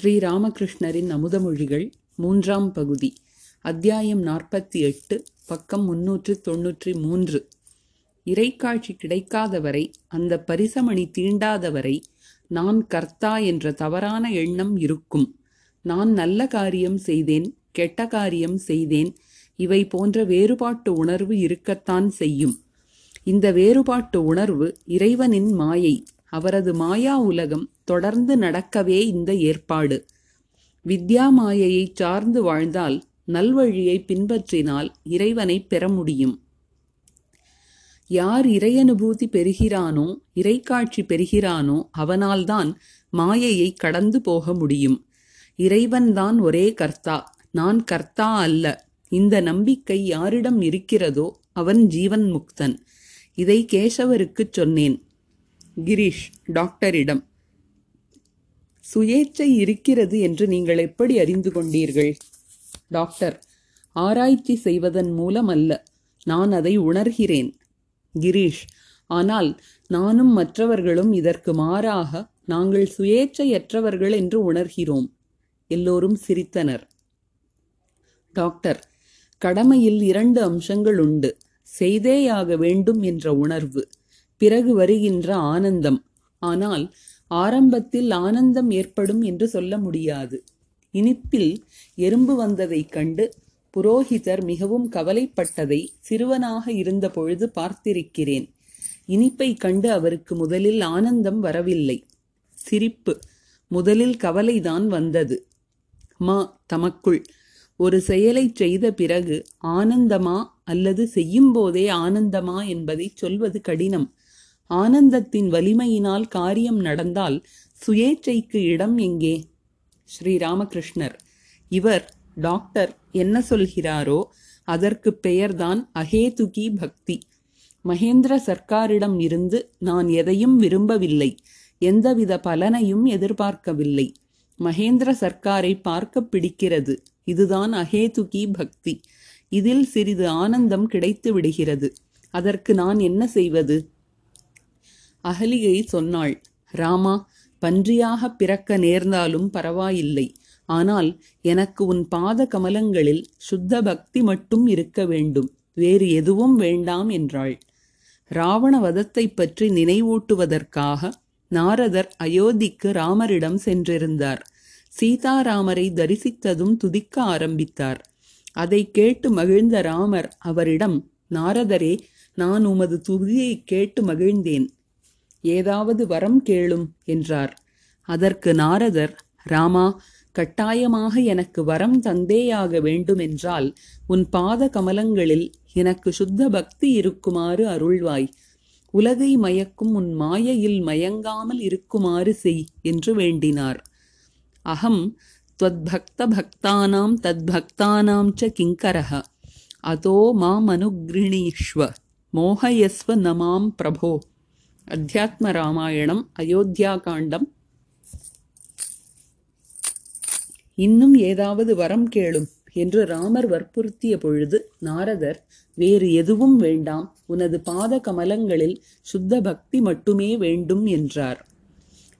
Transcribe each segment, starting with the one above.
ஸ்ரீராமகிருஷ்ணரின் அமுதமொழிகள் மூன்றாம் பகுதி அத்தியாயம் நாற்பத்தி எட்டு பக்கம் முன்னூற்று தொன்னூற்றி மூன்று. இறைக்காட்சி கிடைக்காதவரை அந்த பரிசமணி தீண்டாதவரை நான் கர்த்தா என்ற தவறான எண்ணம் இருக்கும். நான் நல்ல காரியம் செய்தேன் கெட்ட காரியம் செய்தேன் இவை போன்ற வேறுபாட்டு உணர்வு இருக்கத்தான் செய்யும். இந்த வேறுபாட்டு உணர்வு இறைவனின் மாயை. அவரது மாயா உலகம் தொடர்ந்து நடக்கவே இந்த ஏற்பாடு. வித்யா மாயையை சார்ந்து வாழ்ந்தால் நல்வழியை பின்பற்றினால் இறைவனை பெற முடியும். யார் இறையனுபூதி பெறுகிறானோ இறைக்காட்சி பெறுகிறானோ அவனால்தான் மாயையை கடந்து போக முடியும். இறைவன்தான் ஒரே கர்த்தா நான் கர்த்தா அல்ல. இந்த நம்பிக்கை யாரிடம் இருக்கிறதோ அவன் ஜீவன் முக்தன். இதை கேசவருக்குச் சொன்னேன். கிரீஷ் டாக்டரிடம் சுயேச்சை இருக்கிறது என்று நீங்கள் எப்படி அறிந்து கொண்டீர்கள்? டாக்டர் ஆராய்ச்சி செய்வதன் மூலம் அல்ல நான் அதை உணர்கிறேன். கிரீஷ் ஆனால் நானும் மற்றவர்களும் இதற்கு மாறாக நாங்கள் சுயேச்சையற்றவர்கள் என்று உணர்கிறோம். எல்லோரும் சிரித்தனர். டாக்டர் கடமையில் இரண்டு அம்சங்கள் உண்டு செய்தேயாக வேண்டும் என்ற உணர்வு. பிறகு வருகின்ற ஆனந்தம். ஆனால் ஆரம்பத்தில் ஆனந்தம் ஏற்படும் என்று சொல்ல முடியாது. இனிப்பில் எறும்பு வந்ததைக் கண்டு புரோகிதர் மிகவும் கவலைப்பட்டதை சிறுவனாக இருந்த பொழுது பார்த்திருக்கிறேன். இனிப்பை கண்டு அவருக்கு முதலில் ஆனந்தம் வரவில்லை. சிரிப்பு முதலில் கவலைதான் வந்தது. மா தமக்குள் ஒரு செயலை செய்த பிறகு ஆனந்தமா அல்லது செய்யும்போதே ஆனந்தமா? என்பதை சொல்வது கடினம். ஆனந்தத்தின் வலிமையினால் காரியம் நடந்தால் சுயேச்சைக்கு இடம் எங்கே? ஸ்ரீராமகிருஷ்ணர். இவர் டாக்டர் என்ன சொல்கிறாரோ அதற்கு பெயர்தான் அகேதுகி பக்தி. மகேந்திர சர்க்காரிடம் இருந்து நான் எதையும் விரும்பவில்லை. எந்தவித பலனையும் எதிர்பார்க்கவில்லை. மகேந்திர சர்க்காரை பார்க்க பிடிக்கிறது. இதுதான் அகேதுகி பக்தி. இதில் சிறிது ஆனந்தம் கிடைத்து விடுகிறது அதற்கு நான் என்ன செய்வது? அகலிகை சொன்னாள் ராமா பன்றியாக பிறக்க நேர்ந்தாலும் பரவாயில்லை. ஆனால் எனக்கு உன் பாத கமலங்களில் சுத்த பக்தி மட்டும் இருக்க வேண்டும். வேறு எதுவும் வேண்டாம் என்றாள். ராவண வதத்தைப் பற்றி நினைவூட்டுவதற்காக நாரதர் அயோத்திக்கு ராமரிடம் சென்றிருந்தார். சீதாராமரை தரிசித்ததும் துதிக்க ஆரம்பித்தார். அதை கேட்டு மகிழ்ந்த ராமர் அவரிடம் நாரதரே நான் உமது துதியை கேட்டு மகிழ்ந்தேன். ஏதாவது வரம் கேளும் என்றார் அதற்கு நாரதர் ராமா கட்டாயமாக எனக்கு வரம் தந்தேயாக வேண்டுமென்றால் உன் பாத கமலங்களில் எனக்கு சுத்த பக்தி இருக்குமாறு அருள்வாய் உலகை மயக்கும் உன் மாயையில் மயங்காமல் இருக்குமாறு செய் என்று வேண்டினார் அகம் त्वद्भक्त भक्तानां तद्भक्तानां च किङ्करः अतो मामनुगृणीष्व மோகயஸ்வ நமாம் பிரபோ அத்தியாத்ம ராமாயணம் அயோத்தியாகாண்டம் இன்னும் ஏதாவது வரம் கேளும் என்று ராமர் வற்புறுத்திய பொழுது நாரதர் வேறு எதுவும் வேண்டாம். உனது பாத கமலங்களில் சுத்த பக்தி மட்டுமே வேண்டும் என்றார்.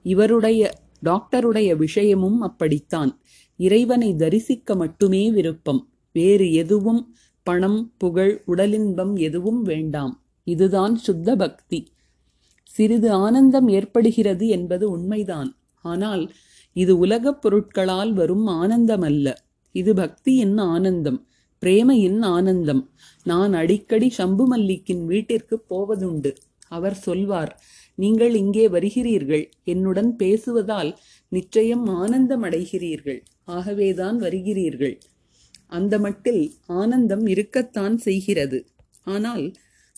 இவருடைய டாக்டருடைய விஷயமும் அப்படித்தான். இறைவனை தரிசிக்க மட்டுமே விருப்பம். வேறு எதுவும் பணம் புகழ் உடலின்பம் எதுவும் வேண்டாம். இதுதான் சுத்த பக்தி. சிறிது ஆனந்தம் ஏற்படுகிறது என்பது உண்மைதான். ஆனால் இது உலகப் பொருட்களால் வரும் ஆனந்தம் அல்ல இது பக்தியின் ஆனந்தம் பிரேமையின் ஆனந்தம். நான் அடிக்கடி சம்பு மல்லிக்கின் வீட்டிற்கு போவதுண்டு. அவர் சொல்வார் நீங்கள் இங்கே வருகிறீர்கள். என்னுடன் பேசுவதால் நிச்சயம் ஆனந்தம் அடைகிறீர்கள் ஆகவேதான் வருகிறீர்கள். அந்த மட்டில் ஆனந்தம் இருக்கத்தான் செய்கிறது. ஆனால்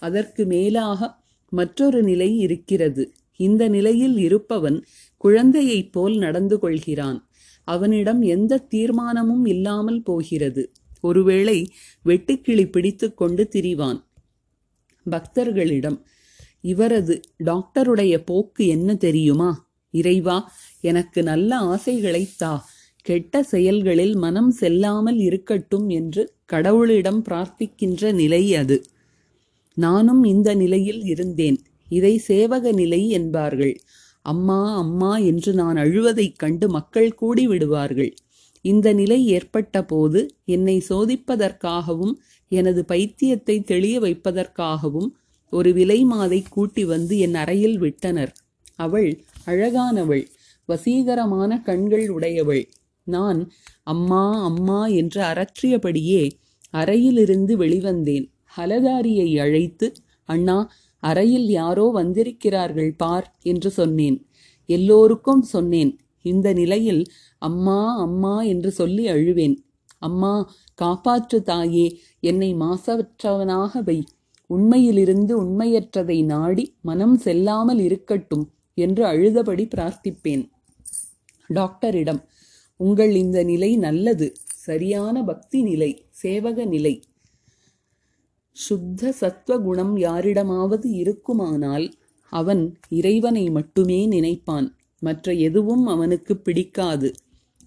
அதற்கு மேலாக மற்றொரு நிலை இருக்கிறது. இந்த நிலையில் இருப்பவன் குழந்தையைப் போல் நடந்து கொள்கிறான். அவனிடம் எந்த தீர்மானமும் இல்லாமல் போகிறது. ஒருவேளை வெட்டுக்கிளி பிடித்து கொண்டு திரிவான். பக்தர்களிடம் இவரது டாக்டருடைய போக்கு என்ன தெரியுமா? இறைவா எனக்கு நல்ல ஆசைகளைத் தா. கெட்ட செயல்களில் மனம் செல்லாமல் இருக்கட்டும் என்று கடவுளிடம் பிரார்த்திக்கின்ற நிலை அது. நானும் இந்த நிலையில் இருந்தேன். இதை சேவக நிலை என்பார்கள். அம்மா அம்மா என்று நான் அழுவதைக் கண்டு மக்கள் கூடி விடுவார்கள். இந்த நிலை ஏற்பட்ட போது என்னை சோதிப்பதற்காகவும் எனது பைத்தியத்தை தெளிய வைப்பதற்காகவும் ஒரு விலை மாதை கூட்டி வந்து என் அறையில் விட்டனர். அவள் அழகானவள் வசீகரமான கண்கள் உடையவள். நான் அம்மா அம்மா என்று அரற்றியபடியே அறையிலிருந்து வெளிவந்தேன். ஹலதாரியை அழைத்து அண்ணா அறையில் யாரோ வந்திருக்கிறார்கள் பார் என்று சொன்னேன். எல்லோருக்கும் சொன்னேன். இந்த நிலையில் அம்மா அம்மா என்று சொல்லி அழுவேன். அம்மா காப்பாற்று தாயே என்னை மாசற்றவனாக வை. உண்மையிலிருந்து உண்மையற்றதை நாடி மனம் செல்லாமல் இருக்கட்டும் என்று அழுதபடி பிரார்த்திப்பேன். டாக்டரிடம் உங்கள் இந்த நிலை நல்லது. சரியான பக்தி நிலை சேவக நிலை. சுத்த சத்வகுணம் யாரிடமாவது இருக்குமானால் அவன் இறைவனை மட்டுமே நினைப்பான். மற்ற எதுவும் அவனுக்கு பிடிக்காது.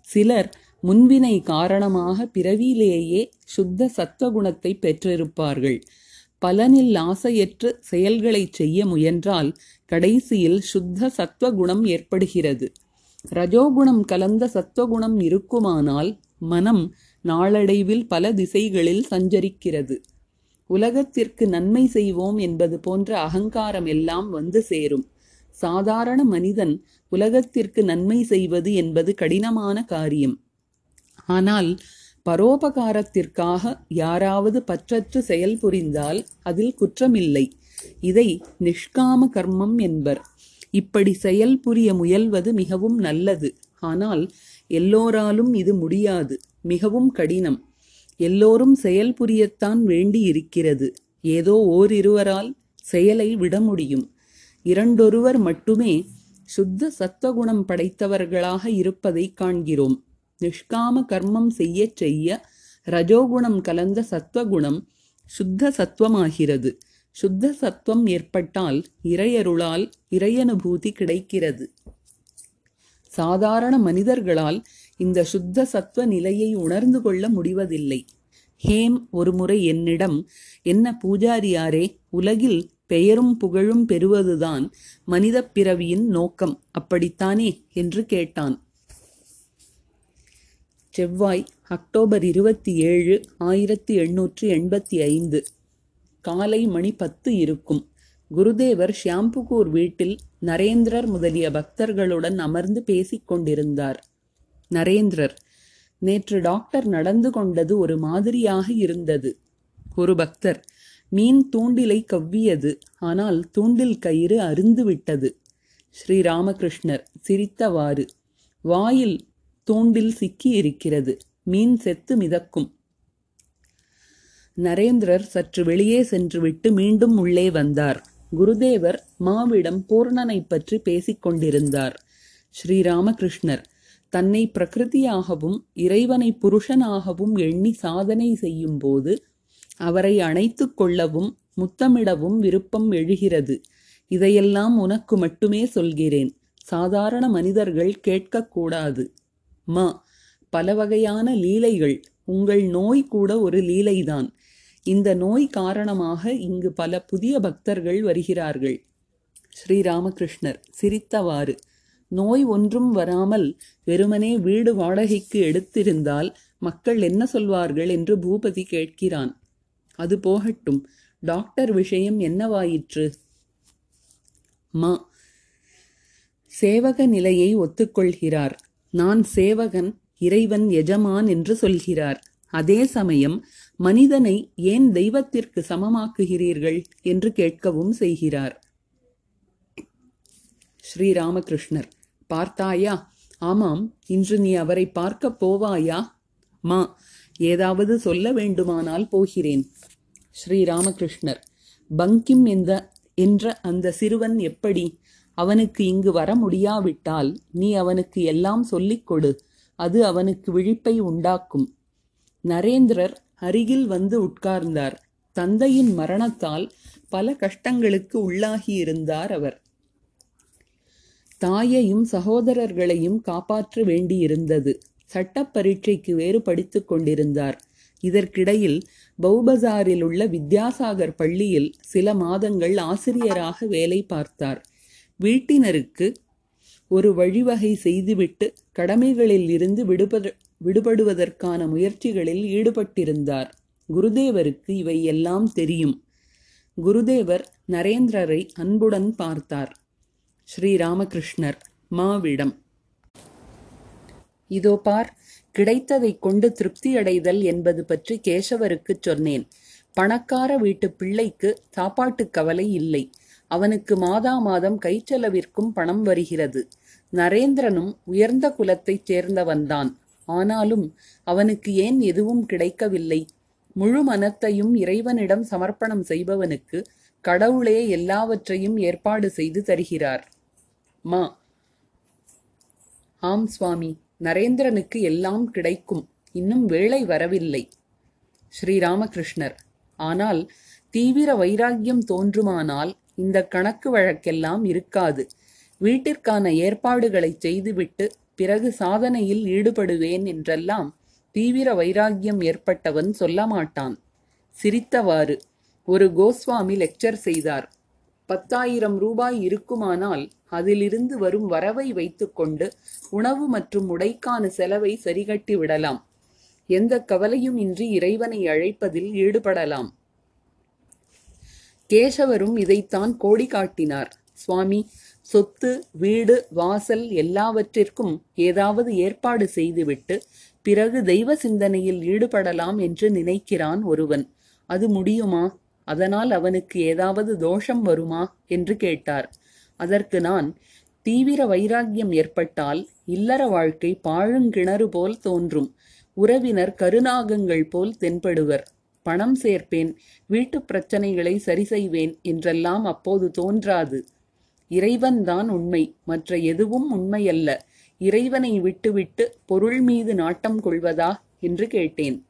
சிலர் முன்வினை காரணமாக பிறவியிலேயே சுத்த சத்வகுணத்தை பெற்றிருப்பார்கள். பலனில் ஆசையற்று செயல்களைச் செய்ய முயன்றால் கடைசியில் சுத்த சத்வகுணம் ஏற்படுகிறது. ரஜோகுணம் கலந்த சத்வகுணம் இருக்குமானால் மனம் நாளடைவில் பல திசைகளில் சஞ்சரிக்கிறது. உலகத்திற்கு நன்மை செய்வோம் என்பது போன்ற அகங்காரம் எல்லாம் வந்து சேரும். சாதாரண மனிதன் உலகத்திற்கு நன்மை செய்வது என்பது கடினமான காரியம். ஆனால் பரோபகாரத்திற்காக யாராவது பற்றற்று செயல் புரிந்தால் அதில் குற்றமில்லை. இதை நிஷ்காம கர்மம் என்பர். இப்படி செயல் புரிய முயல்வது மிகவும் நல்லது. ஆனால் எல்லோராலும் இது முடியாது. மிகவும் கடினம். எல்லோரும் செயல் புரியத்தான் வேண்டியிருக்கிறது. ஏதோ ஓரிருவரால் செயலை விட முடியும். இரண்டொருவர் மட்டுமே சுத்த சத்வகுணம் படைத்தவர்களாக இருப்பதை காண்கிறோம். நிஷ்காம கர்மம் செய்ய செய்ய ரஜோகுணம் கலந்த சத்வகுணம் சுத்த சத்துவமாகிறது சுத்த சத்துவம் ஏற்பட்டால் இறையருளால் இறையனுபூதி கிடைக்கிறது. சாதாரண மனிதர்களால் இந்த சுத்த சத்துவ நிலையை உணர்ந்து கொள்ள முடிவதில்லை. ஹேம் ஒருமுறை என்னிடம் என்ன பூஜாரியாரே உலகில் பெயரும் புகழும் பெறுவதுதான் மனித பிறவியின் நோக்கம் அப்படித்தானே? என்று கேட்டான். செவ்வாய் அக்டோபர் இருபத்தி ஏழு ஆயிரத்தி எண்ணூற்றி எண்பத்தி ஐந்து. காலை மணி பத்து இருக்கும். குருதேவர் ஷியாம்புகூர் வீட்டில் நரேந்திரர் முதலிய பக்தர்களுடன் அமர்ந்து பேசிக் கொண்டிருந்தார் நரேந்திரர். நேற்று டாக்டர் நடந்து கொண்டது ஒரு மாதிரியாக இருந்தது. ஒரு பக்தர். மீன் தூண்டிலை கவ்வியது. ஆனால் தூண்டில் கயிறு அருந்து விட்டது. ஸ்ரீராமகிருஷ்ணர் சிரித்தவாறு வாயில் தூண்டில் சிக்கி இருக்கிறது மீன் செத்து மிதக்கும். நரேந்திரர் சற்று வெளியே சென்றுவிட்டு மீண்டும் உள்ளே வந்தார். குருதேவர் மாவிடம் பூர்ணனை பற்றி பேசிக் கொண்டிருந்தார். ஸ்ரீராமகிருஷ்ணர் தன்னை பிரகிருதியாகவும் இறைவனை புருஷனாகவும் எண்ணி சாதனை செய்யும்போது அவரை அணைத்து கொள்ளவும் முத்தமிடவும் விருப்பம் எழுகிறது. இதையெல்லாம் உனக்கு மட்டுமே சொல்கிறேன். சாதாரண மனிதர்கள் கேட்கக்கூடாது மா. பல வகையான லீலைகள். உங்கள் நோய் கூட ஒரு லீலைதான். இந்த நோய் காரணமாக இங்கு பல புதிய பக்தர்கள் வருகிறார்கள். ஸ்ரீராமகிருஷ்ணர் சிரித்தவாறு. நோய் ஒன்றும் வராமல் வெறுமனே வீடு வாடகைக்கு எடுத்திருந்தால் மக்கள் என்ன சொல்வார்கள் என்று பூபதி கேட்கிறான். அது போகட்டும். டாக்டர் விஷயம் என்னவாயிற்று? மா சேவக நிலையை ஒத்துக்கொள்கிறார். நான் சேவகன் இறைவன் எஜமான் என்று சொல்கிறார். அதே சமயம் மனிதனை ஏன் தெய்வத்திற்கு சமமாக்குகிறீர்கள் என்று கேட்கவும் செய்கிறார். ஸ்ரீராமகிருஷ்ணர். பார்த்தாயா? ஆமாம் இன்று நீ அவரை பார்க்கப் போவாயா? மா ஏதாவது சொல்ல வேண்டுமானால் போகிறேன். ஸ்ரீராமகிருஷ்ணர் பங்கிம் என்ற என்ற அந்த சிறுவன் எப்படி? அவனுக்கு இங்கு வர முடியாவிட்டால் நீ அவனுக்கு எல்லாம் சொல்லிக் கொடு அது அவனுக்கு விழிப்பை உண்டாக்கும். நரேந்திரர் அருகில் வந்து உட்கார்ந்தார். தந்தையின் மரணத்தால் பல கஷ்டங்களுக்கு உள்ளாகியிருந்தார் அவர். தாயையும் சகோதரர்களையும் காப்பாற்ற வேண்டியிருந்தது. சட்டப் பரீட்சைக்கு வேறு படித்துக் கொண்டிருந்தார். இதற்கிடையில் பௌபசாரில் உள்ள வித்யாசாகர் பள்ளியில் சில மாதங்கள் ஆசிரியராக வேலை பார்த்தார். வீட்டினருக்கு ஒரு வழிவகை செய்துவிட்டு கடமைகளில் இருந்து விடுபடுவதற்கான முயற்சிகளில் ஈடுபட்டிருந்தார். குருதேவருக்கு இவை எல்லாம் தெரியும். குருதேவர் நரேந்திரரை அன்புடன் பார்த்தார். ஸ்ரீராமகிருஷ்ணர் மாவிடம். இதோ பார் கிடைத்ததைக் கொண்டு திருப்தியடைதல் என்பது பற்றி கேசவருக்குச் சொன்னேன். பணக்கார வீட்டு பிள்ளைக்கு சாப்பாட்டுக் கவலை இல்லை. அவனுக்கு மாதா மாதம் கைச்செலவிற்கும் பணம் வருகிறது. நரேந்திரனும் உயர்ந்த குலத்தைச் சேர்ந்தவன்தான். ஆனாலும் அவனுக்கு ஏன் எதுவும் கிடைக்கவில்லை? முழு மனத்தையும் இறைவனிடம் சமர்ப்பணம் செய்பவனுக்கு கடவுளே எல்லாவற்றையும் ஏற்பாடு செய்து தருகிறார். மா. ஆம் சுவாமி. நரேந்திரனுக்கு எல்லாம் கிடைக்கும். இன்னும் வேலை வரவில்லை. ஸ்ரீராமகிருஷ்ணர். ஆனால் தீவிர வைராக்கியம் தோன்றுமானால் இந்த கணக்கு வழக்கெல்லாம் இருக்காது. வீட்டிற்கான ஏற்பாடுகளை செய்துவிட்டு பிறகு சாதனையில் ஈடுபடுவேன் என்றெல்லாம் தீவிர வைராக்கியம் ஏற்பட்டவன் சொல்ல மாட்டான் சிரித்தவாறு ஒரு கோஸ்வாமி லெக்சர் செய்தார். பத்தாயிரம் ரூபாய் இருக்குமானால் அதிலிருந்து வரும் வரவை வைத்துக்கொண்டு உணவு மற்றும் உடைக்கான செலவை சரிகட்டி விடலாம். எந்த கவலையும் இன்றி இறைவனை அழைப்பதில் ஈடுபடலாம். கேசவரும் இதைத்தான் கோடி காட்டினார். சுவாமி சொத்து வீடு வாசல் எல்லாவற்றிற்கும் ஏதாவது ஏற்பாடு செய்துவிட்டு பிறகு தெய்வ சிந்தனையில் ஈடுபடலாம் என்று நினைக்கிறான் ஒருவன். அது முடியுமா? அதனால் அவனுக்கு ஏதாவது தோஷம் வருமா? என்று கேட்டார். அதற்கு நான் தீவிர வைராக்கியம் ஏற்பட்டால் இல்லற வாழ்க்கை பாழுங்கிணறு போல் தோன்றும். உறவினர் கருநாகங்கள் போல் தென்படுவர். பணம் சேர்ப்பேன் வீட்டுப் பிரச்சனைகளை சரி செய்வேன் என்றெல்லாம் அப்போது தோன்றாது. இறைவன்தான் உண்மை மற்ற எதுவும் உண்மையல்ல. இறைவனை விட்டுவிட்டு பொருள் மீது நாட்டம் கொள்வதா? என்று கேட்டேன்.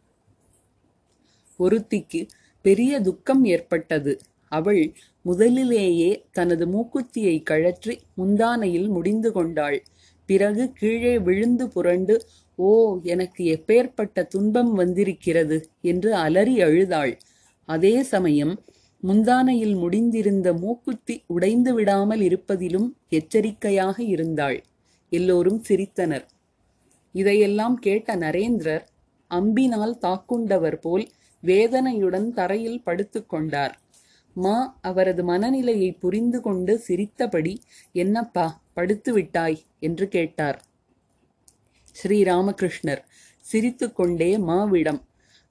ஒருத்திக்கு பெரிய துக்கம் ஏற்பட்டது. அவள் முதலிலேயே தனது மூக்குத்தியை கழற்றி முந்தானையில் முடிந்து கொண்டாள். பிறகு கீழே விழுந்து புரண்டு ஓ எனக்கு எப்பேற்பட்ட துன்பம் வந்திருக்கிறது என்று அலறி அழுதாள். அதே சமயம் முந்தானையில் முடிந்திருந்த மூக்குத்தி உடைந்து விடாமல் இருப்பதிலும் எச்சரிக்கையாக இருந்தாள். எல்லோரும் சிரித்தனர். இதையெல்லாம் கேட்ட நரேந்திரர் அம்பினால் தாக்குண்டவர் போல் வேதனையுடன் தரையில் படுத்துக்கொண்டார் மா அவரது மனநிலையை புரிந்து கொண்டு சிரித்தபடி என்னப்பா படுத்து விட்டாய்? என்று கேட்டார். ஸ்ரீராமகிருஷ்ணர் சிரித்துக்கொண்டே மாவிடம்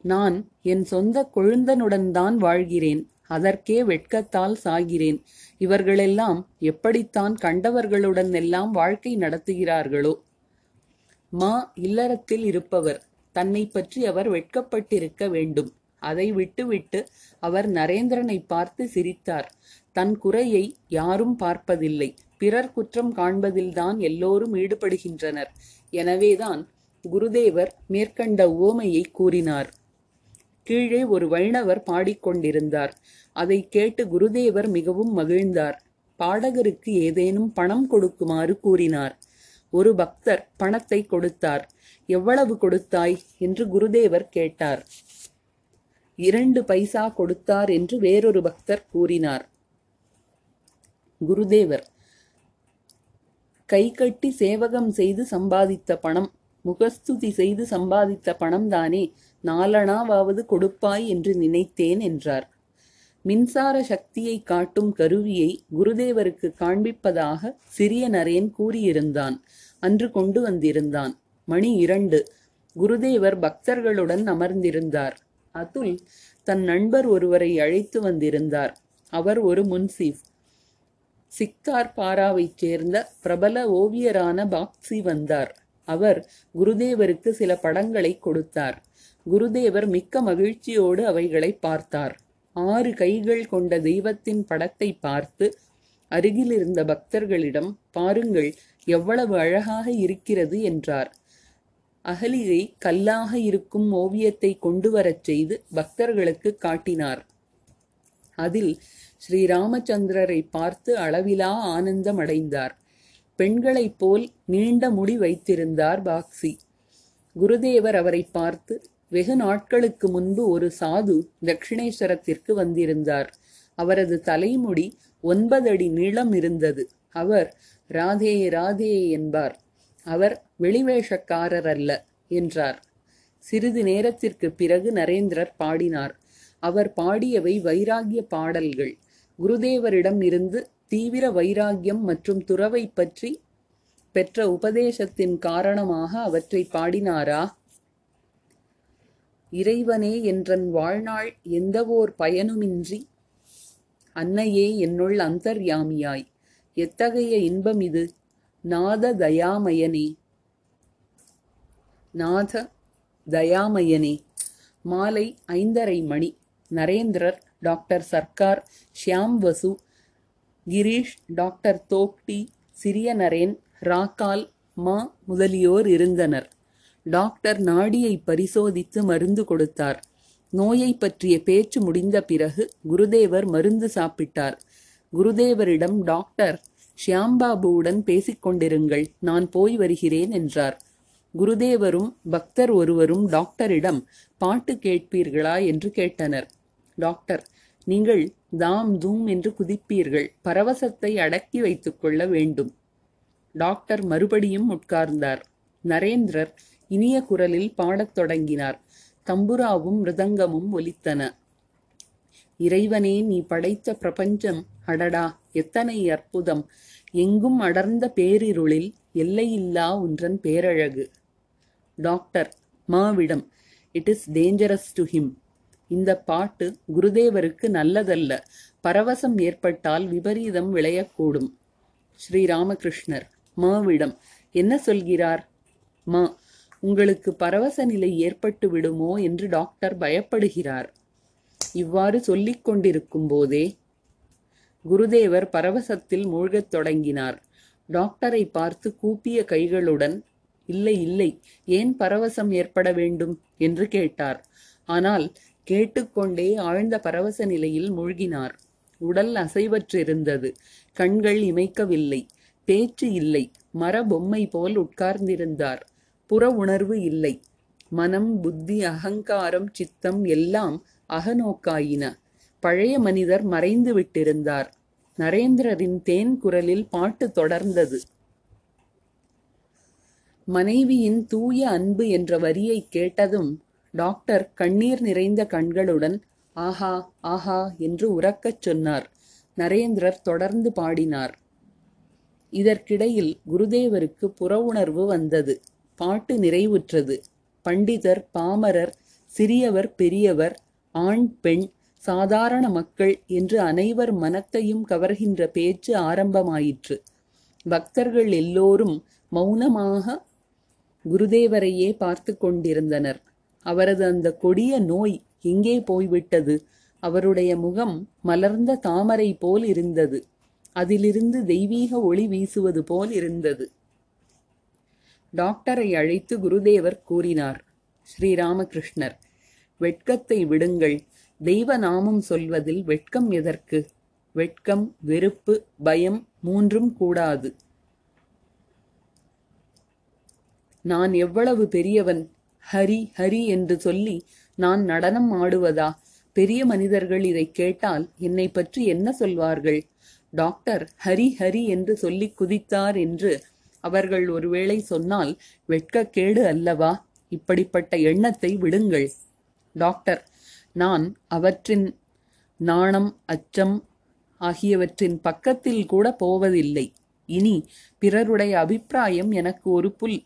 நான் என் சொந்த கொழுந்தனுடன் தான் வாழ்கிறேன். அதற்கே வெட்கத்தால் சாகிறேன். இவர்களெல்லாம் எப்படித்தான் கண்டவர்களுடன் எல்லாம் வாழ்க்கை நடத்துகிறார்களோ? மா இல்லறத்தில் இருப்பவர். தன்னை பற்றி அவர் வெட்கப்பட்டிருக்க வேண்டும். அதை விட்டுவிட்டு அவர் நரேந்திரனை பார்த்து சிரித்தார். தன் குறையை யாரும் பார்ப்பதில்லை. பிறர் குற்றம் காண்பதில்தான் எல்லோரும் ஈடுபடுகின்றனர். எனவேதான் குருதேவர் மேற்கண்ட உவமையை கூறினார். கீழே ஒரு வைணவர் பாடிக்கொண்டிருந்தார். அதை கேட்டு குருதேவர் மிகவும் மகிழ்ந்தார். பாடகருக்கு ஏதேனும் பணம் கொடுக்குமாறு கூறினார். ஒரு பக்தர் பணத்தை கொடுத்தார். எவ்வளவு கொடுத்தாய்? என்று குருதேவர் கேட்டார். இரண்டு பைசா கொடுத்தார் என்று வேறொரு பக்தர் கூறினார். குருதேவர் கை கட்டி சேவகம் செய்து சம்பாதித்த பணம் முகஸ்துதி செய்து சம்பாதித்த பணம் தானே கொடுப்பாய் என்று நினைத்தேன் என்றார். மின்சார சக்தியை காட்டும் கருவியை குருதேவருக்கு காண்பிப்பதாக சிறிய நரேன் கூறியிருந்தான். அன்று கொண்டு வந்திருந்தான். மணி இரண்டு. குருதேவர் பக்தர்களுடன் அமர்ந்திருந்தார். அதுல் தன் நண்பர் ஒருவரை அழைத்து வந்திருந்தார். அவர் ஒரு முன்சீஃப். சிக்தார் பாராவைச் சேர்ந்த பிரபல ஓவியரான பாக்சி வந்தார். அவர் குருதேவருக்கு சில படங்களை கொடுத்தார். குருதேவர் மிக்க மகிழ்ச்சியோடு அவைகளை பார்த்தார். ஆறு கைகள் கொண்ட தெய்வத்தின் படத்தை பார்த்து அருகிலிருந்த பக்தர்களிடம் பாருங்கள் எவ்வளவு அழகாக இருக்கிறது என்றார். அகலிகை கல்லாக இருக்கும் ஓவியத்தை கொண்டு வரச் செய்து பக்தர்களுக்கு காட்டினார். அதில் ஸ்ரீராமச்சந்திரரை பார்த்து அளவிலா ஆனந்தம் அடைந்தார் பெண்களைப் போல் நீண்ட முடி வைத்திருந்தார் பாக்ஸி குருதேவர் அவரை பார்த்து வெகு நாட்களுக்கு முன்பு ஒரு சாது தட்சிணேஸ்வரத்திற்கு வந்திருந்தார். அவரது தலைமுடி ஒன்பது அடி நீளம் இருந்தது. அவர் ராதே ராதே என்பார். அவர் வெளிவேஷக்காரர் அல்ல என்றார். சிறிது நேரத்திற்கு பிறகு நரேந்திரர் பாடினார். அவர் பாடியவை வைராகிய பாடல்கள். குருதேவரிடம் இருந்து தீவிர வைராகியம் மற்றும் துறவை பற்றி பெற்ற உபதேசத்தின் காரணமாக அவற்றை பாடினாரா? இறைவனே என்றன் வாழ்நாள் எந்தவோர் பயனுமின்றி? அன்னையே என்னுள் அந்தர்யாமியாய். எத்தகைய இன்பம் இது? நாத தயாமயனே நாத தயாமயனே மாலை ஐந்தரை மணி. நரேந்திரர் டாக்டர் சர்க்கார் ஷியாம் வசு கிரீஷ் டாக்டர் தோக்டி சிறிய நரேன் ராக்கால் மா முதலியோர் இருந்தனர். டாக்டர் நாடியை பரிசோதித்து மருந்து கொடுத்தார். நோயை பற்றிய பேச்சு முடிந்த பிறகு குருதேவர் மருந்து சாப்பிட்டார். குருதேவரிடம் டாக்டர் ஷியாம்பாபுவுடன் பேசிக்கொண்டிருங்கள் நான் போய் வருகிறேன் என்றார். குருதேவரும் பக்தர் ஒருவரும் டாக்டரிடம் பாட்டு கேட்பீர்களா? என்று கேட்டனர். டாக்டர் நீங்கள் தாம் தூம் என்று குதிப்பீர்கள் பரவசத்தை அடக்கி வைத்துக் கொள்ள வேண்டும். டாக்டர் மறுபடியும் உட்கார்ந்தார். நரேந்திரர் இனிய குரலில் பாடத் தொடங்கினார். தம்புராவும் மிருதங்கமும் ஒலித்தன. இறைவனே நீ படைத்த பிரபஞ்சம். அடடா எத்தனை அற்புதம். எங்கும் அடர்ந்த பேரிருளில் எல்லையில்லா ஒன்றன் பேரழகு. Doctor மாவிடம் it is dangerous to him இந்த பாட்டு குருதேவருக்கு நல்லதல்ல. பரவசம் ஏற்பட்டால் விபரீதம் விளையக்கூடும். ஸ்ரீராமகிருஷ்ணர் மாவிடம் என்ன சொல்கிறார்? மா உங்களுக்கு பரவச நிலை ஏற்பட்டு விடுமோ என்று டாக்டர் பயப்படுகிறார். இவ்வாறு சொல்லிக் கொண்டிருக்கும் போதே குருதேவர் பரவசத்தில் மூழ்கத் தொடங்கினார். டாக்டரை பார்த்து கூப்பிய கைகளுடன் இல்லை இல்லை ஏன் பரவசம் ஏற்பட வேண்டும்? என்று கேட்டார். ஆனால் கேட்டுக்கொண்டே ஆழ்ந்த பரவச நிலையில் மூழ்கினார். உடல் அசைவற்றிருந்தது கண்கள் இமைக்கவில்லை பேச்சு இல்லை மர பொம்மை போல் உட்கார்ந்திருந்தார் புற உணர்வு இல்லை மனம் புத்தி அகங்காரம் சித்தம் எல்லாம் அகநோக்காயின. பழைய மனிதர் மறைந்து விட்டிருந்தார். நரேந்திரரின் தேன் குரலில் பாட்டு தொடர்ந்தது. மனைவியின் தூய அன்பு என்ற வரியை கேட்டதும் டாக்டர் கண்ணீர் நிறைந்த கண்களுடன் ஆஹா ஆஹா என்று உறக்கச் சொன்னார். நரேந்திரர் தொடர்ந்து பாடினார். இதற்கிடையில் குருதேவருக்கு புறவுணர்வு வந்தது. பாட்டு நிறைவுற்றது. பண்டிதர் பாமரர் சிறியவர் பெரியவர் ஆண் பெண் சாதாரண மக்கள் என்று அனைவர் மனத்தையும் கவர்கின்ற பேச்சு ஆரம்பமாயிற்று. பக்தர்கள் எல்லோரும் மௌனமாக குருதேவரையே பார்த்து கொண்டிருந்தனர். அவரது அந்த கொடிய நோய் எங்கே போய்விட்டது? அவருடைய முகம் மலர்ந்த தாமரை போல் இருந்தது. அதிலிருந்து தெய்வீக ஒளி வீசுவது போல் இருந்தது. டாக்டரை அழைத்து குருதேவர் கூறினார் ஸ்ரீராமகிருஷ்ணர் வெட்கத்தை விடுங்கள். தெய்வ நாமம் சொல்வதில் வெட்கம் எதற்கு? வெட்கம் வெறுப்பு பயம் மூன்றும் கூடாது. நான் எவ்வளவு பெரியவன்? ஹரி ஹரி என்று சொல்லி நான் நடனம் ஆடுவதா? பெரிய மனிதர்கள் இதை கேட்டால் என்னை பற்றி என்ன சொல்வார்கள்? டாக்டர் ஹரி ஹரி என்று சொல்லி குதித்தார் என்று அவர்கள் ஒருவேளை சொன்னால் வெட்கக்கேடு அல்லவா? இப்படிப்பட்ட எண்ணத்தை விடுங்கள். டாக்டர். நான் அவற்றின் நாணம் அச்சம் ஆகியவற்றின் பக்கத்தில் கூட போவதில்லை. இனி பிறருடைய அபிப்பிராயம் எனக்கு ஒரு புல்.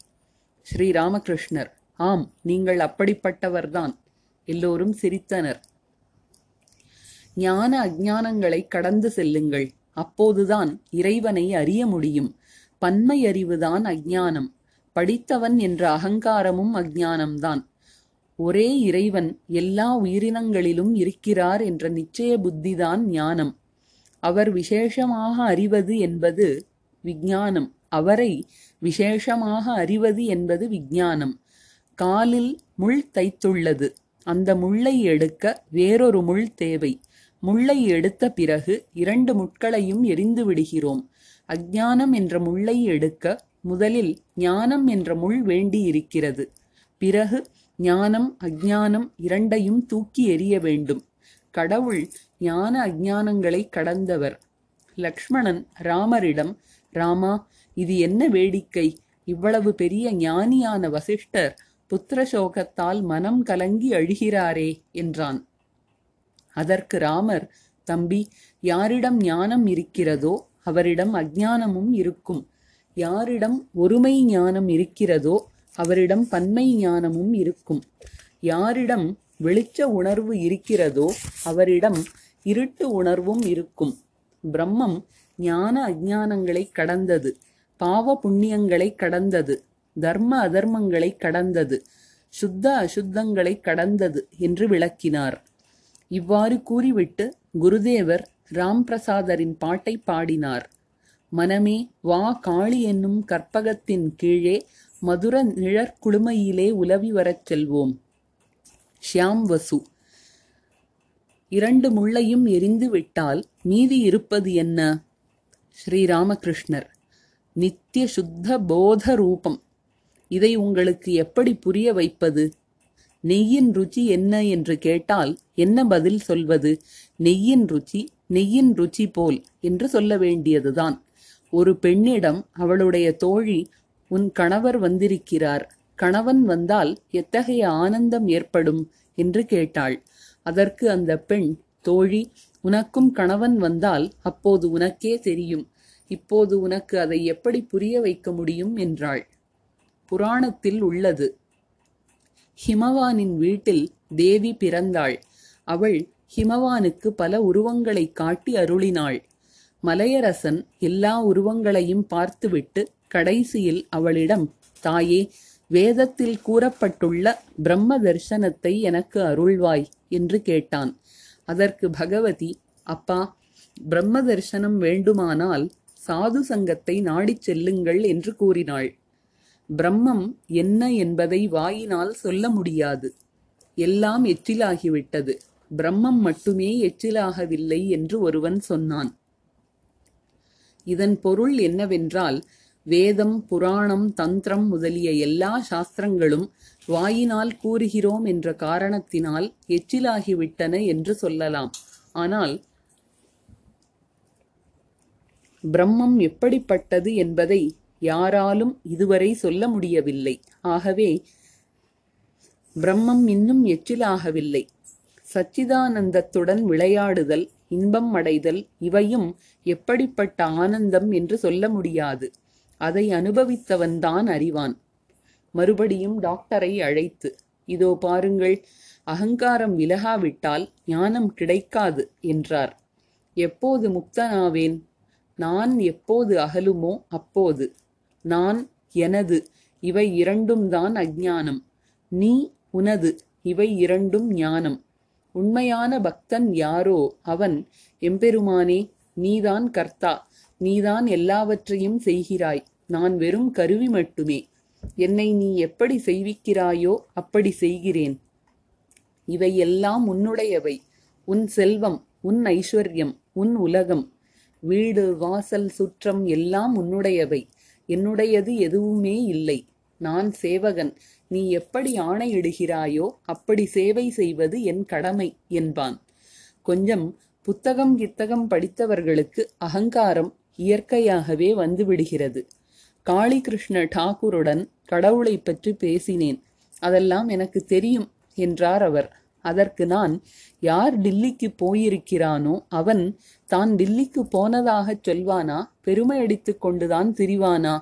ஸ்ரீராமகிருஷ்ணர் ஆம் நீங்கள் அப்படிப்பட்டவர்தான். எல்லோரும் சிரித்தனர். ஞான அஜானங்களை கடந்து செல்லுங்கள். அப்போதுதான் இறைவனை அறிய முடியும். பன்மை அறிவுதான் அஜ்ஞானம். படித்தவன் என்ற அகங்காரமும் அஞ்ஞானம்தான் ஒரே இறைவன் எல்லா உயிரினங்களிலும் இருக்கிறார் என்ற நிச்சய புத்திதான் ஞானம். அவர் விசேஷமாக அறிவது என்பது விஞ்ஞானம். அவரை விசேஷமாக அறிவது என்பது விஞ்ஞானம். காலில் முள் தைத்துள்ளது. அந்த முள்ளை எடுக்க வேறொரு முள் தேவை. முள்ளை எடுத்த பிறகு இரண்டு முட்களையும் எரிந்து விடுகிறோம். அஜ்ஞானம் என்ற முள்ளை எடுக்க முதலில் ஞானம் என்ற முள் வேண்டியிருக்கிறது. பிறகு ஞானம் அஜானம் இரண்டையும் தூக்கி எறிய வேண்டும். கடவுள் ஞான அஜானங்களை கடந்தவர். லக்ஷ்மணன் ராமரிடம் ராமா இது என்ன வேடிக்கை? இவ்வளவு பெரிய ஞானியான வசிஷ்டர் புத்திர சோகத்தால் மனம் கலங்கி அழுகிறாரே என்றான். அதற்கு ராமர் தம்பி யாரிடம் ஞானம் இருக்கிறதோ அவரிடம் அஜானமும் இருக்கும். யாரிடம் ஒருமை ஞானம் இருக்கிறதோ அவரிடம் பன்மை ஞானமும் இருக்கும். யாரிடம் வெளிச்ச உணர்வு இருக்கிறதோ அவரிடம் இருட்டு உணர்வும் இருக்கும். பிரம்மம் ஞான அஜானங்களை கடந்தது பாவ புண்ணியங்களை கடந்தது தர்ம அதர்மங்களை கடந்தது சுத்த அசுத்தங்களை கடந்தது என்று விளக்கினார். இவ்வாறு கூறிவிட்டு குருதேவர் ராம் பிரசாதரின் பாட்டை பாடினார். மனமே வா காளி என்னும் கற்பகத்தின் கீழே மதுர நிழற்குழுமையிலே உலவி வரச் செல்வோம். ஷியாம் வசு. இரண்டு முள்ளையும் எரிந்து விட்டால் மீதி இருப்பது என்ன? ஸ்ரீராமகிருஷ்ணர். நித்திய சுத்த போத ரூபம். இதை உங்களுக்கு எப்படி புரிய வைப்பது? நெய்யின் ருச்சி என்ன என்று கேட்டால் என்ன பதில் சொல்வது? நெய்யின் ருச்சி நெய்யின் ருச்சி போல் என்று சொல்ல வேண்டியதுதான். ஒரு பெண்ணிடம் அவளுடைய தோழி உன் கணவர் வந்திருக்கிறார். கணவன் வந்தால் எத்தகைய ஆனந்தம் ஏற்படும்? என்று கேட்டாள். அதற்கு அந்த பெண் தோழி உனக்கும் கணவன் வந்தால் அப்போது உனக்கே தெரியும். இப்போது உனக்கு அதை எப்படி புரிய வைக்க முடியும்? என்றாள். புராணத்தில் உள்ளது. ஹிமவானின் வீட்டில் தேவி பிறந்தாள். அவள் ஹிமவானுக்கு பல உருவங்களை காட்டி அருளினாள். மலையரசன் எல்லா உருவங்களையும் பார்த்துவிட்டு கடைசியில் அவளிடம் தாயே வேதத்தில் கூறப்பட்டுள்ள பிரம்ம தரிசனத்தை எனக்கு அருள்வாய் என்று கேட்டான். அதற்கு பகவதி அப்பா பிரம்ம தரிசனம் வேண்டுமானால் சாது சங்கத்தை நாடிச் செல்லுங்கள் என்று கூறினாள். பிரம்மம் என்ன என்பதை வாயினால் சொல்ல முடியாது. எல்லாம் எச்சிலாகிவிட்டது. பிரம்மம் மட்டுமே எச்சிலாகவில்லை என்று ஒருவன் சொன்னான். இதன் பொருள் என்னவென்றால் வேதம் புராணம் தந்திரம் முதலிய எல்லா சாஸ்திரங்களும் வாயினால் கூறுகிறோம் என்ற காரணத்தினால் எச்சிலாகிவிட்டன என்று சொல்லலாம். ஆனால் பிரம்மம் எப்படிப்பட்டது என்பதை யாராலும் இதுவரை சொல்ல முடியவில்லை. ஆகவே பிரம்மம் இன்னும் எச்சிலாகவில்லை. சச்சிதானந்தத்துடன் விளையாடுதல் இன்பம் அடைதல் இவையும் எப்படிப்பட்ட ஆனந்தம் என்று சொல்ல முடியாது. அதை அனுபவித்தவன்தான் அறிவான். மறுபடியும் டாக்டரை அழைத்து இதோ பாருங்கள் அகங்காரம் விலகாவிட்டால் ஞானம் கிடைக்காது என்றார். எப்போது முக்தனாவேன்? நான் எப்போது அகலுமோ அப்போது. நான் எனது இவை இரண்டும் தான் அஜ்ஞானம். நீ உனது இவை இரண்டும் ஞானம். உண்மையான பக்தன் யாரோ? அவன் எம்பெருமானே நீதான் கர்த்தா. நீதான் எல்லாவற்றையும் செய்கிறாய். நான் வெறும் கருவி மட்டுமே. என்னை நீ எப்படி செய்விக்கிறாயோ அப்படி செய்கிறேன். இவையெல்லாம் உன்னுடையவை. உன் செல்வம் உன் ஐஸ்வர்யம் உன் உலகம். வீடு வாசல் சுற்றம் எல்லாம் உன்னுடையவை. என்னுடையது எதுவுமே இல்லை. நான் சேவகன். நீ எப்படி ஆணையிடுகிறாயோ அப்படி சேவை செய்வது என் கடமை என்பான். கொஞ்சம் புத்தகம் கித்தகம் படித்தவர்களுக்கு அகங்காரம் இயற்கையாகவே வந்துவிடுகிறது. காளிகிருஷ்ண டாகூருடன் கடவுளை பற்றி பேசினேன். அதெல்லாம் எனக்கு தெரியும் என்றார் அவர். அதற்கு நான் யார் டில்லிக்கு போயிருக்கிறானோ அவன் தான் டில்லிக்கு போனதாகச் சொல்வானா? பெருமை அடித்து கொண்டுதான் திரிவானா?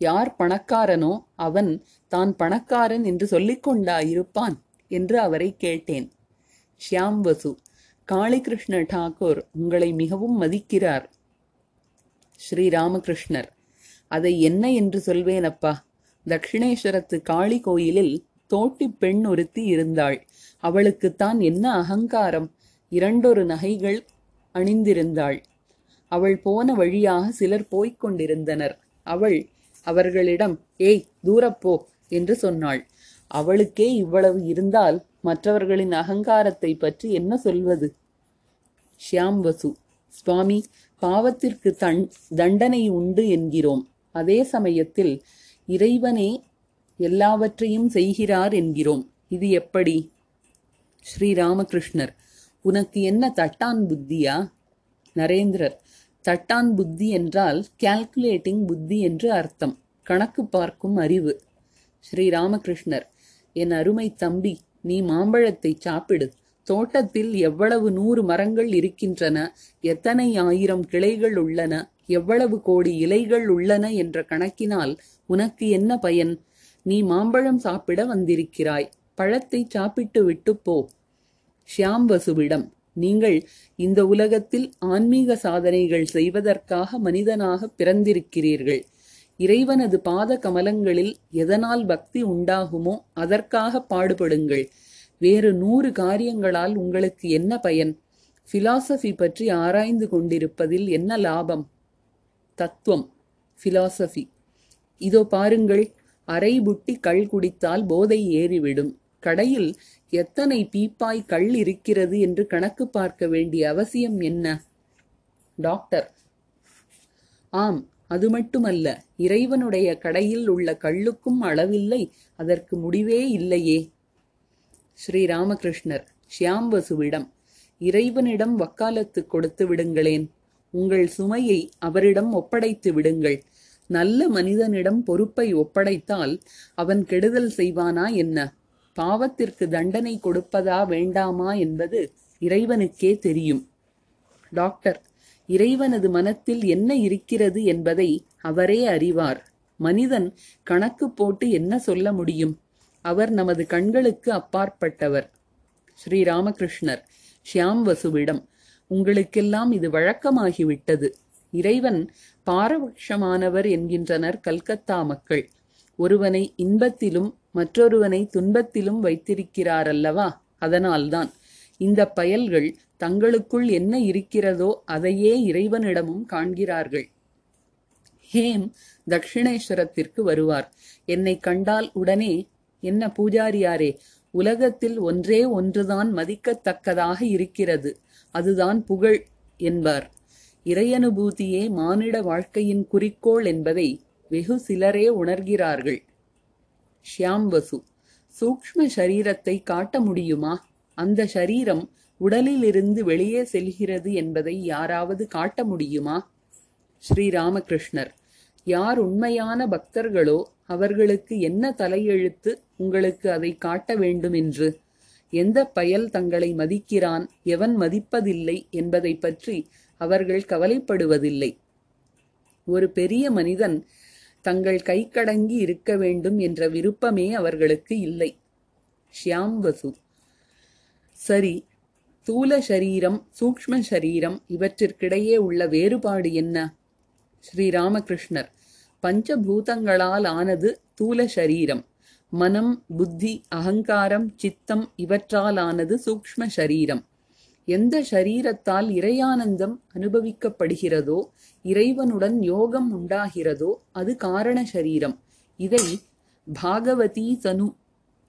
யார் பணக்காரனோ அவன் தான் பணக்காரன் என்று சொல்லிக் கொண்டா இருப்பான் என்று அவரை கேட்டேன். ஷியாம் வசு காளிகிருஷ்ண டாகூர் உங்களை மிகவும் மதிக்கிறார். ஸ்ரீராமகிருஷ்ணர். அதை என்ன என்று சொல்வேன் அப்பா தட்சிணேஸ்வரத்து காளி கோயிலில் தோட்டி பெண் ஒருத்தி இருந்தாள். அவளுக்குத்தான் என்ன அகங்காரம்? இரண்டொரு நகைகள் அணிந்திருந்தாள். அவள் போன வழியாக சிலர் போய்க் கொண்டிருந்தனர். அவள் அவர்களிடம் ஏய் தூரப்போ என்று சொன்னாள். அவளுக்கே இவ்வளவு இருந்தால் மற்றவர்களின் அகங்காரத்தை பற்றி என்ன சொல்வது? ஷியாம் வசு சுவாமி பாவத்திற்கு தன் தண்டனை உண்டு என்கிறோம். அதே சமயத்தில் இறைவனே எல்லாவற்றையும் செய்கிறார் என்கிறோம். இது எப்படி? ஸ்ரீராமகிருஷ்ணர் உனக்கு என்ன தட்டான் புத்தியா? நரேந்திரர் தட்டான் புத்தி என்றால் கால்குலேட்டிங் புத்தி என்று அர்த்தம். கணக்கு பார்க்கும் அறிவு. ஸ்ரீராமகிருஷ்ணர் என் அருமை தம்பி நீ மாம்பழத்தை சாப்பிடு. தோட்டத்தில் எவ்வளவு நூறு மரங்கள் இருக்கின்றன எத்தனை ஆயிரம் கிளைகள் உள்ளன எவ்வளவு கோடி இலைகள் உள்ளன என்ற கணக்கினால் உனக்கு என்ன பயன்? நீ மாம்பழம் சாப்பிட வந்திருக்கிறாய் பழத்தை சாப்பிட்டு விட்டு போ. ஷியாம் வசுவிடம் நீங்கள் இந்த உலகத்தில் ஆன்மீக சாதனைகள் செய்வதற்காக மனிதனாக பிறந்திருக்கிறீர்கள். இறைவனது பாத கமலங்களில் எதனால் பக்தி உண்டாகுமோ அதற்காக பாடுபடுங்கள். வேறு நூறு காரியங்களால் உங்களுக்கு என்ன பயன்? பிலாசபி பற்றி ஆராய்ந்து கொண்டிருப்பதில் என்ன லாபம்? தத்துவம் பிலாசபி இதோ பாருங்கள் அரை புட்டி கள் குடித்தால் போதை ஏறிவிடும். கடையில் எத்தனை பீப்பாய் கள் இருக்கிறது என்று கணக்கு பார்க்க வேண்டிய அவசியம் என்ன? டாக்டர். ஆம் அது மட்டுமல்ல இறைவனுடைய கடையில் உள்ள கள்ளுக்கும் அளவில்லை அதற்கு முடிவே இல்லையே. ஸ்ரீ ராமகிருஷ்ணர் ஷியாம் வசுவிடம் இறைவனிடம் வக்காலத்து கொடுத்து விடுங்களேன். உங்கள் சுமையை அவரிடம் ஒப்படைத்து விடுங்கள். நல்ல மனிதனிடம் பொறுப்பை ஒப்படைத்தால் அவன் கெடுதல் செய்வானா என்ன? பாவத்திற்கு தண்டனை கொடுப்பதா வேண்டாமா என்பது இறைவனுக்கே தெரியும். டாக்டர் இறைவனது மனத்தில் என்ன இருக்கிறது என்பதை அவரே அறிவார். மனிதன் கணக்கு போட்டு என்ன சொல்ல முடியும்? அவர் நமது கண்களுக்கு அப்பாற்பட்டவர். ஸ்ரீ ராமகிருஷ்ணர் ஷியாம் வசுவிடம் உங்களுக்கெல்லாம் இது வழக்கமாகிவிட்டது. இறைவன் பாரபட்சமானவர் என்கின்றனர் கல்கத்தா மக்கள். ஒருவனை இன்பத்திலும் மற்றொருவனை துன்பத்திலும் வைத்திருக்கிறாரல்லவா? அதனால்தான் இந்த பயல்கள் தங்களுக்குள் என்ன இருக்கிறதோ அதையே இறைவனிடமும் காண்கிறார்கள். ஹேம் தட்சிணேஸ்வரத்திற்கு வருவார். என்னை கண்டால் உடனே என்ன பூஜாரியாரே உலகத்தில் ஒன்றே ஒன்றுதான் மதிக்கத்தக்கதாக இருக்கிறது. அதுதான் புகழ் என்பார். இறையனுபூதியே மானிட வாழ்க்கையின் குறிக்கோள் என்பதை வெகு சிலரே உணர்கிறார்கள். ஷியாம் வசு சூக்ஷ்ம சரீரத்தை காட்ட முடியுமா? அந்த சரீரம் உடலிலிருந்து வெளியே செல்கிறது என்பதை யாராவது காட்ட முடியுமா? ஸ்ரீராமகிருஷ்ணர் யார் உண்மையான பக்தர்களோ அவர்களுக்கு என்ன தலையெழுத்து? உங்களுக்கு அதை காட்ட வேண்டும் என்று. எந்த பயல் தங்களை மதிக்கிறான் எவன் மதிப்பதில்லை என்பதை பற்றி அவர்கள் கவலைப்படுவதில்லை. ஒரு பெரிய மனிதன் தங்கள் கைக்கடங்கி இருக்க வேண்டும் என்ற விருப்பமே அவர்களுக்கு இல்லை. ஷியாம் வசு. சரி தூல சரீரம் சூக்ஷ்ம சரீரம் இவற்றிற்கிடையே உள்ள வேறுபாடு என்ன? ஸ்ரீராமகிருஷ்ணர் பஞ்சபூதங்களால் ஆனது தூல சரீரம். மனம் புத்தி அகங்காரம் சித்தம் இவற்றாலானது சூக்ம சூக்ஷ்ம சரீரம். எந்த ஷரீரத்தால் இறையானந்தம் அனுபவிக்கப்படுகிறதோ இறைவனுடன் யோகம் உண்டாகிறதோ அது காரண சரீரம். இதை பாகவதி தனு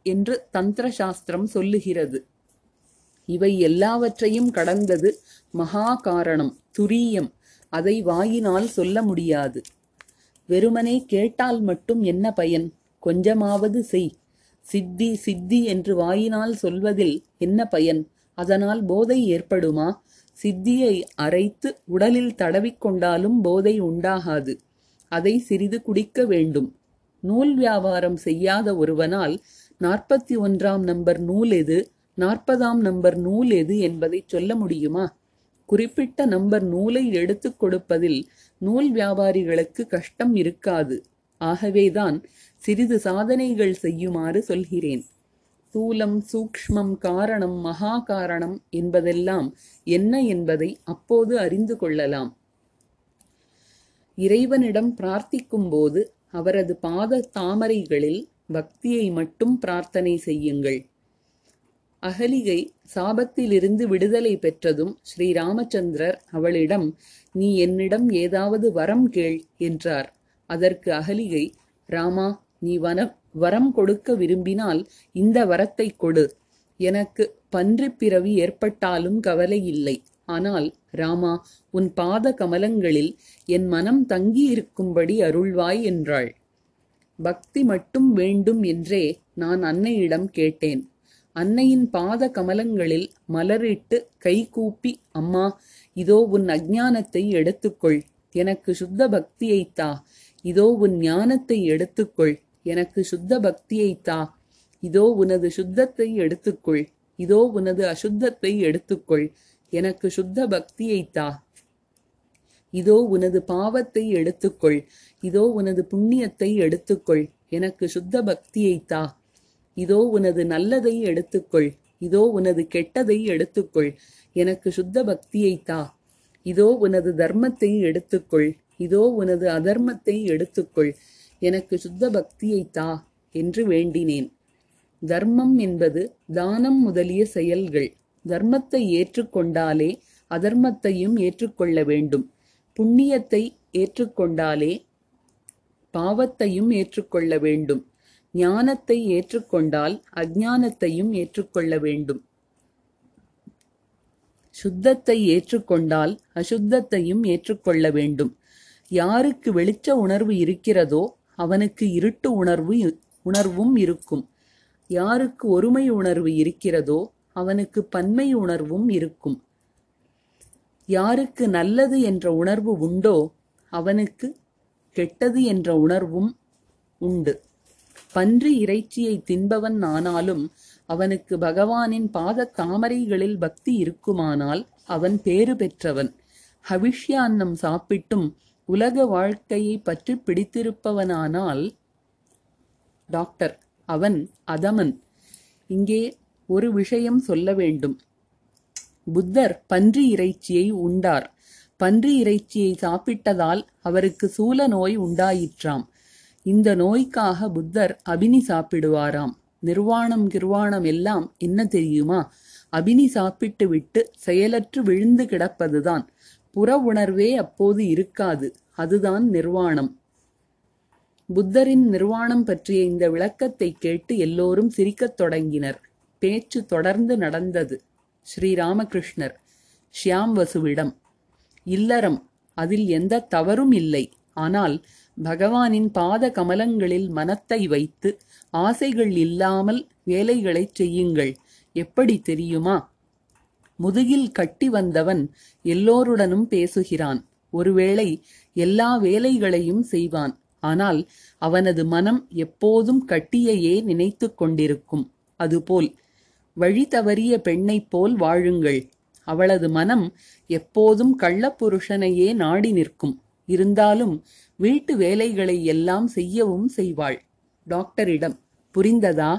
என்று தந்திர சாஸ்திரம் சொல்லுகிறது. இவை எல்லாவற்றையும் கடந்தது மகா காரணம் துரியம். அதை வாயினால் சொல்ல முடியாது. வெறுமனே கேட்டால் மட்டும் என்ன பயன்? கொஞ்சமாவது செய். சித்தி சித்தி என்று வாயினால் சொல்வதில் என்ன பயன்? அதனால் போதை ஏற்படுமா? சித்தியை அரைத்து உடலில் தடவிக்கொண்டாலும் போதை உண்டாகாது. அதை சிறிது குடிக்க வேண்டும். நூல் வியாபாரம் செய்யாத ஒருவனால் நாற்பத்தி ஒன்றாம் நம்பர் நூல் எது? நாற்பதாம் நம்பர் நூல் எது என்பதை சொல்ல முடியுமா? குறிப்பிட்ட நம்பர் நூலை எடுத்துக் கொடுப்பதில் நூல் வியாபாரிகளுக்கு கஷ்டம் இருக்காது. ஆகவேதான் சிறிது சாதனைகள் செய்யுமாறு சொல்கிறேன். ஸ்தூலம் சூக்ஷ்மம் காரணம் மகா காரணம் என்பதெல்லாம் என்ன என்பதை அப்போது அறிந்து கொள்ளலாம். இறைவனிடம் பிரார்த்திக்கும் போது அவரது பாத தாமரைகளில் பக்தியை மட்டும் பிரார்த்தனை செய்யுங்கள். அகலிகை சாபத்திலிருந்து விடுதலை பெற்றதும் ஸ்ரீராமச்சந்திரர் அவளிடம் நீ என்னிடம் ஏதாவது வரம் கேள் என்றார். அதற்கு அகலிகை ராமா நீ வன வரம் கொடுக்க விரும்பினால் இந்த வரத்தை கொடு. எனக்கு பன்றிப் பிறவி ஏற்பட்டாலும் கவலை இல்லை. ஆனால் ராமா உன் பாத கமலங்களில் என் மனம் தங்கியிருக்கும்படி அருள்வாய் என்றாள். பக்தி மட்டும் வேண்டும் என்றே நான் அன்னையிடம் கேட்டேன். அன்னையின் பாத கமலங்களில் மலரிட்டு கைகூப்பி அம்மா இதோ உன் அஜானத்தை எடுத்துக்கொள். எனக்கு சுத்த பக்தியைத் தா இதோ உன் ஞானத்தை எடுத்துக்கொள். எனக்கு சுத்த பக்தியை தா இதோ உனது சுத்தத்தை எடுத்துக்கொள். இதோ உனது அசுத்தத்தை எடுத்துக்கொள். எனக்கு சுத்த பக்தியைத் தா இதோ உனது பாவத்தை எடுத்துக்கொள். இதோ உனது புண்ணியத்தை எடுத்துக்கொள். எனக்கு சுத்த பக்தியைத் தா இதோ உனது நல்லதை எடுத்துக்கொள். இதோ உனது கெட்டதை எடுத்துக்கொள். எனக்கு சுத்த பக்தியைத் தா இதோ உனது தர்மத்தை எடுத்துக்கொள். இதோ உனது அதர்மத்தை எடுத்துக்கொள். எனக்கு சுத்த பக்தியைத் தா என்று வேண்டினேன். தர்மம் என்பது தானம் முதலிய செயல்கள். தர்மத்தை ஏற்றுக்கொண்டாலே அதர்மத்தையும் ஏற்றுக்கொள்ள வேண்டும். புண்ணியத்தை ஏற்றுக்கொண்டாலே பாவத்தையும் ஏற்றுக்கொள்ள வேண்டும். ஞானத்தை ஏற்றுக்கொண்டால் அஞ்ஞானத்தையும் ஏற்றுக்கொள்ள வேண்டும். சுத்தத்தை ஏற்றுக்கொண்டால் அசுத்தத்தையும் ஏற்றுக்கொள்ள வேண்டும். யாருக்கு வெளிச்ச உணர்வு இருக்கிறதோ அவனுக்கு இருட்டு உணர்வு உணர்வும் இருக்கும். யாருக்கு ஒருமை உணர்வு இருக்கிறதோ அவனுக்கு பன்மை உணர்வும் இருக்கும். யாருக்கு நல்லது என்ற உணர்வு உண்டோ அவனுக்கு கெட்டது என்ற உணர்வும் உண்டு. பன்றி இறைச்சியை தின்பவன் ஆனாலும் அவனுக்கு பகவானின் பாத தாமரைகளில் பக்தி இருக்குமானால் அவன் பேறு பெற்றவன். ஹவிஷ்யான்னம் சாப்பிட்டும் உலக வாழ்க்கையை பற்றி பிடித்திருப்பவனானால் டாக்டர் அவன் அதமன். இங்கே ஒரு விஷயம் சொல்ல வேண்டும். புத்தர் பன்றி இறைச்சியை உண்டார். பன்றி இறைச்சியை சாப்பிட்டதால் அவருக்கு சூல நோய் உண்டாயிற்றாம். இந்த நோய்க்காக புத்தர் அபினி சாப்பிடுவாராம். நிர்வாணம் கிர்வாணம் எல்லாம் என்ன தெரியுமா? அபினி சாப்பிட்டு விட்டு செயலற்று விழுந்து கிடப்பதுதான். புற உணர்வே அப்போது இருக்காது. அதுதான் நிர்வாணம். புத்தரின் நிர்வாணம் பற்றிய இந்த விளக்கத்தை கேட்டு எல்லோரும் சிரிக்கத் தொடங்கினர். பேச்சு தொடர்ந்து நடந்தது. ஸ்ரீராமகிருஷ்ணர் ஷியாம் வசுவிடம் இல்லறம் அதில் எந்த தவறும் இல்லை. ஆனால் பகவானின் பாத கமலங்களில் மனத்தை வைத்து ஆசைகள் இல்லாமல் வேலைகளைச் செய்யுங்கள். எப்படி தெரியுமா? முதுகில் கட்டி வந்தவன் எல்லோருடனும் பேசுகிறான். ஒருவேளை எல்லா வேலைகளையும் செய்வான். ஆனால் அவனது மனம் எப்போதும் கட்டியையே நினைத்துக் கொண்டிருக்கும். அதுபோல் வழி தவறிய பெண்ணைப் போல் வாழுங்கள். அவளது மனம் எப்போதும் கள்ளப்புருஷனையே நாடி நிற்கும். இருந்தாலும் வீட்டு வேலைகளை எல்லாம் செய்யவும் செய்வாள். டாக்டரிடம் புரிந்ததா?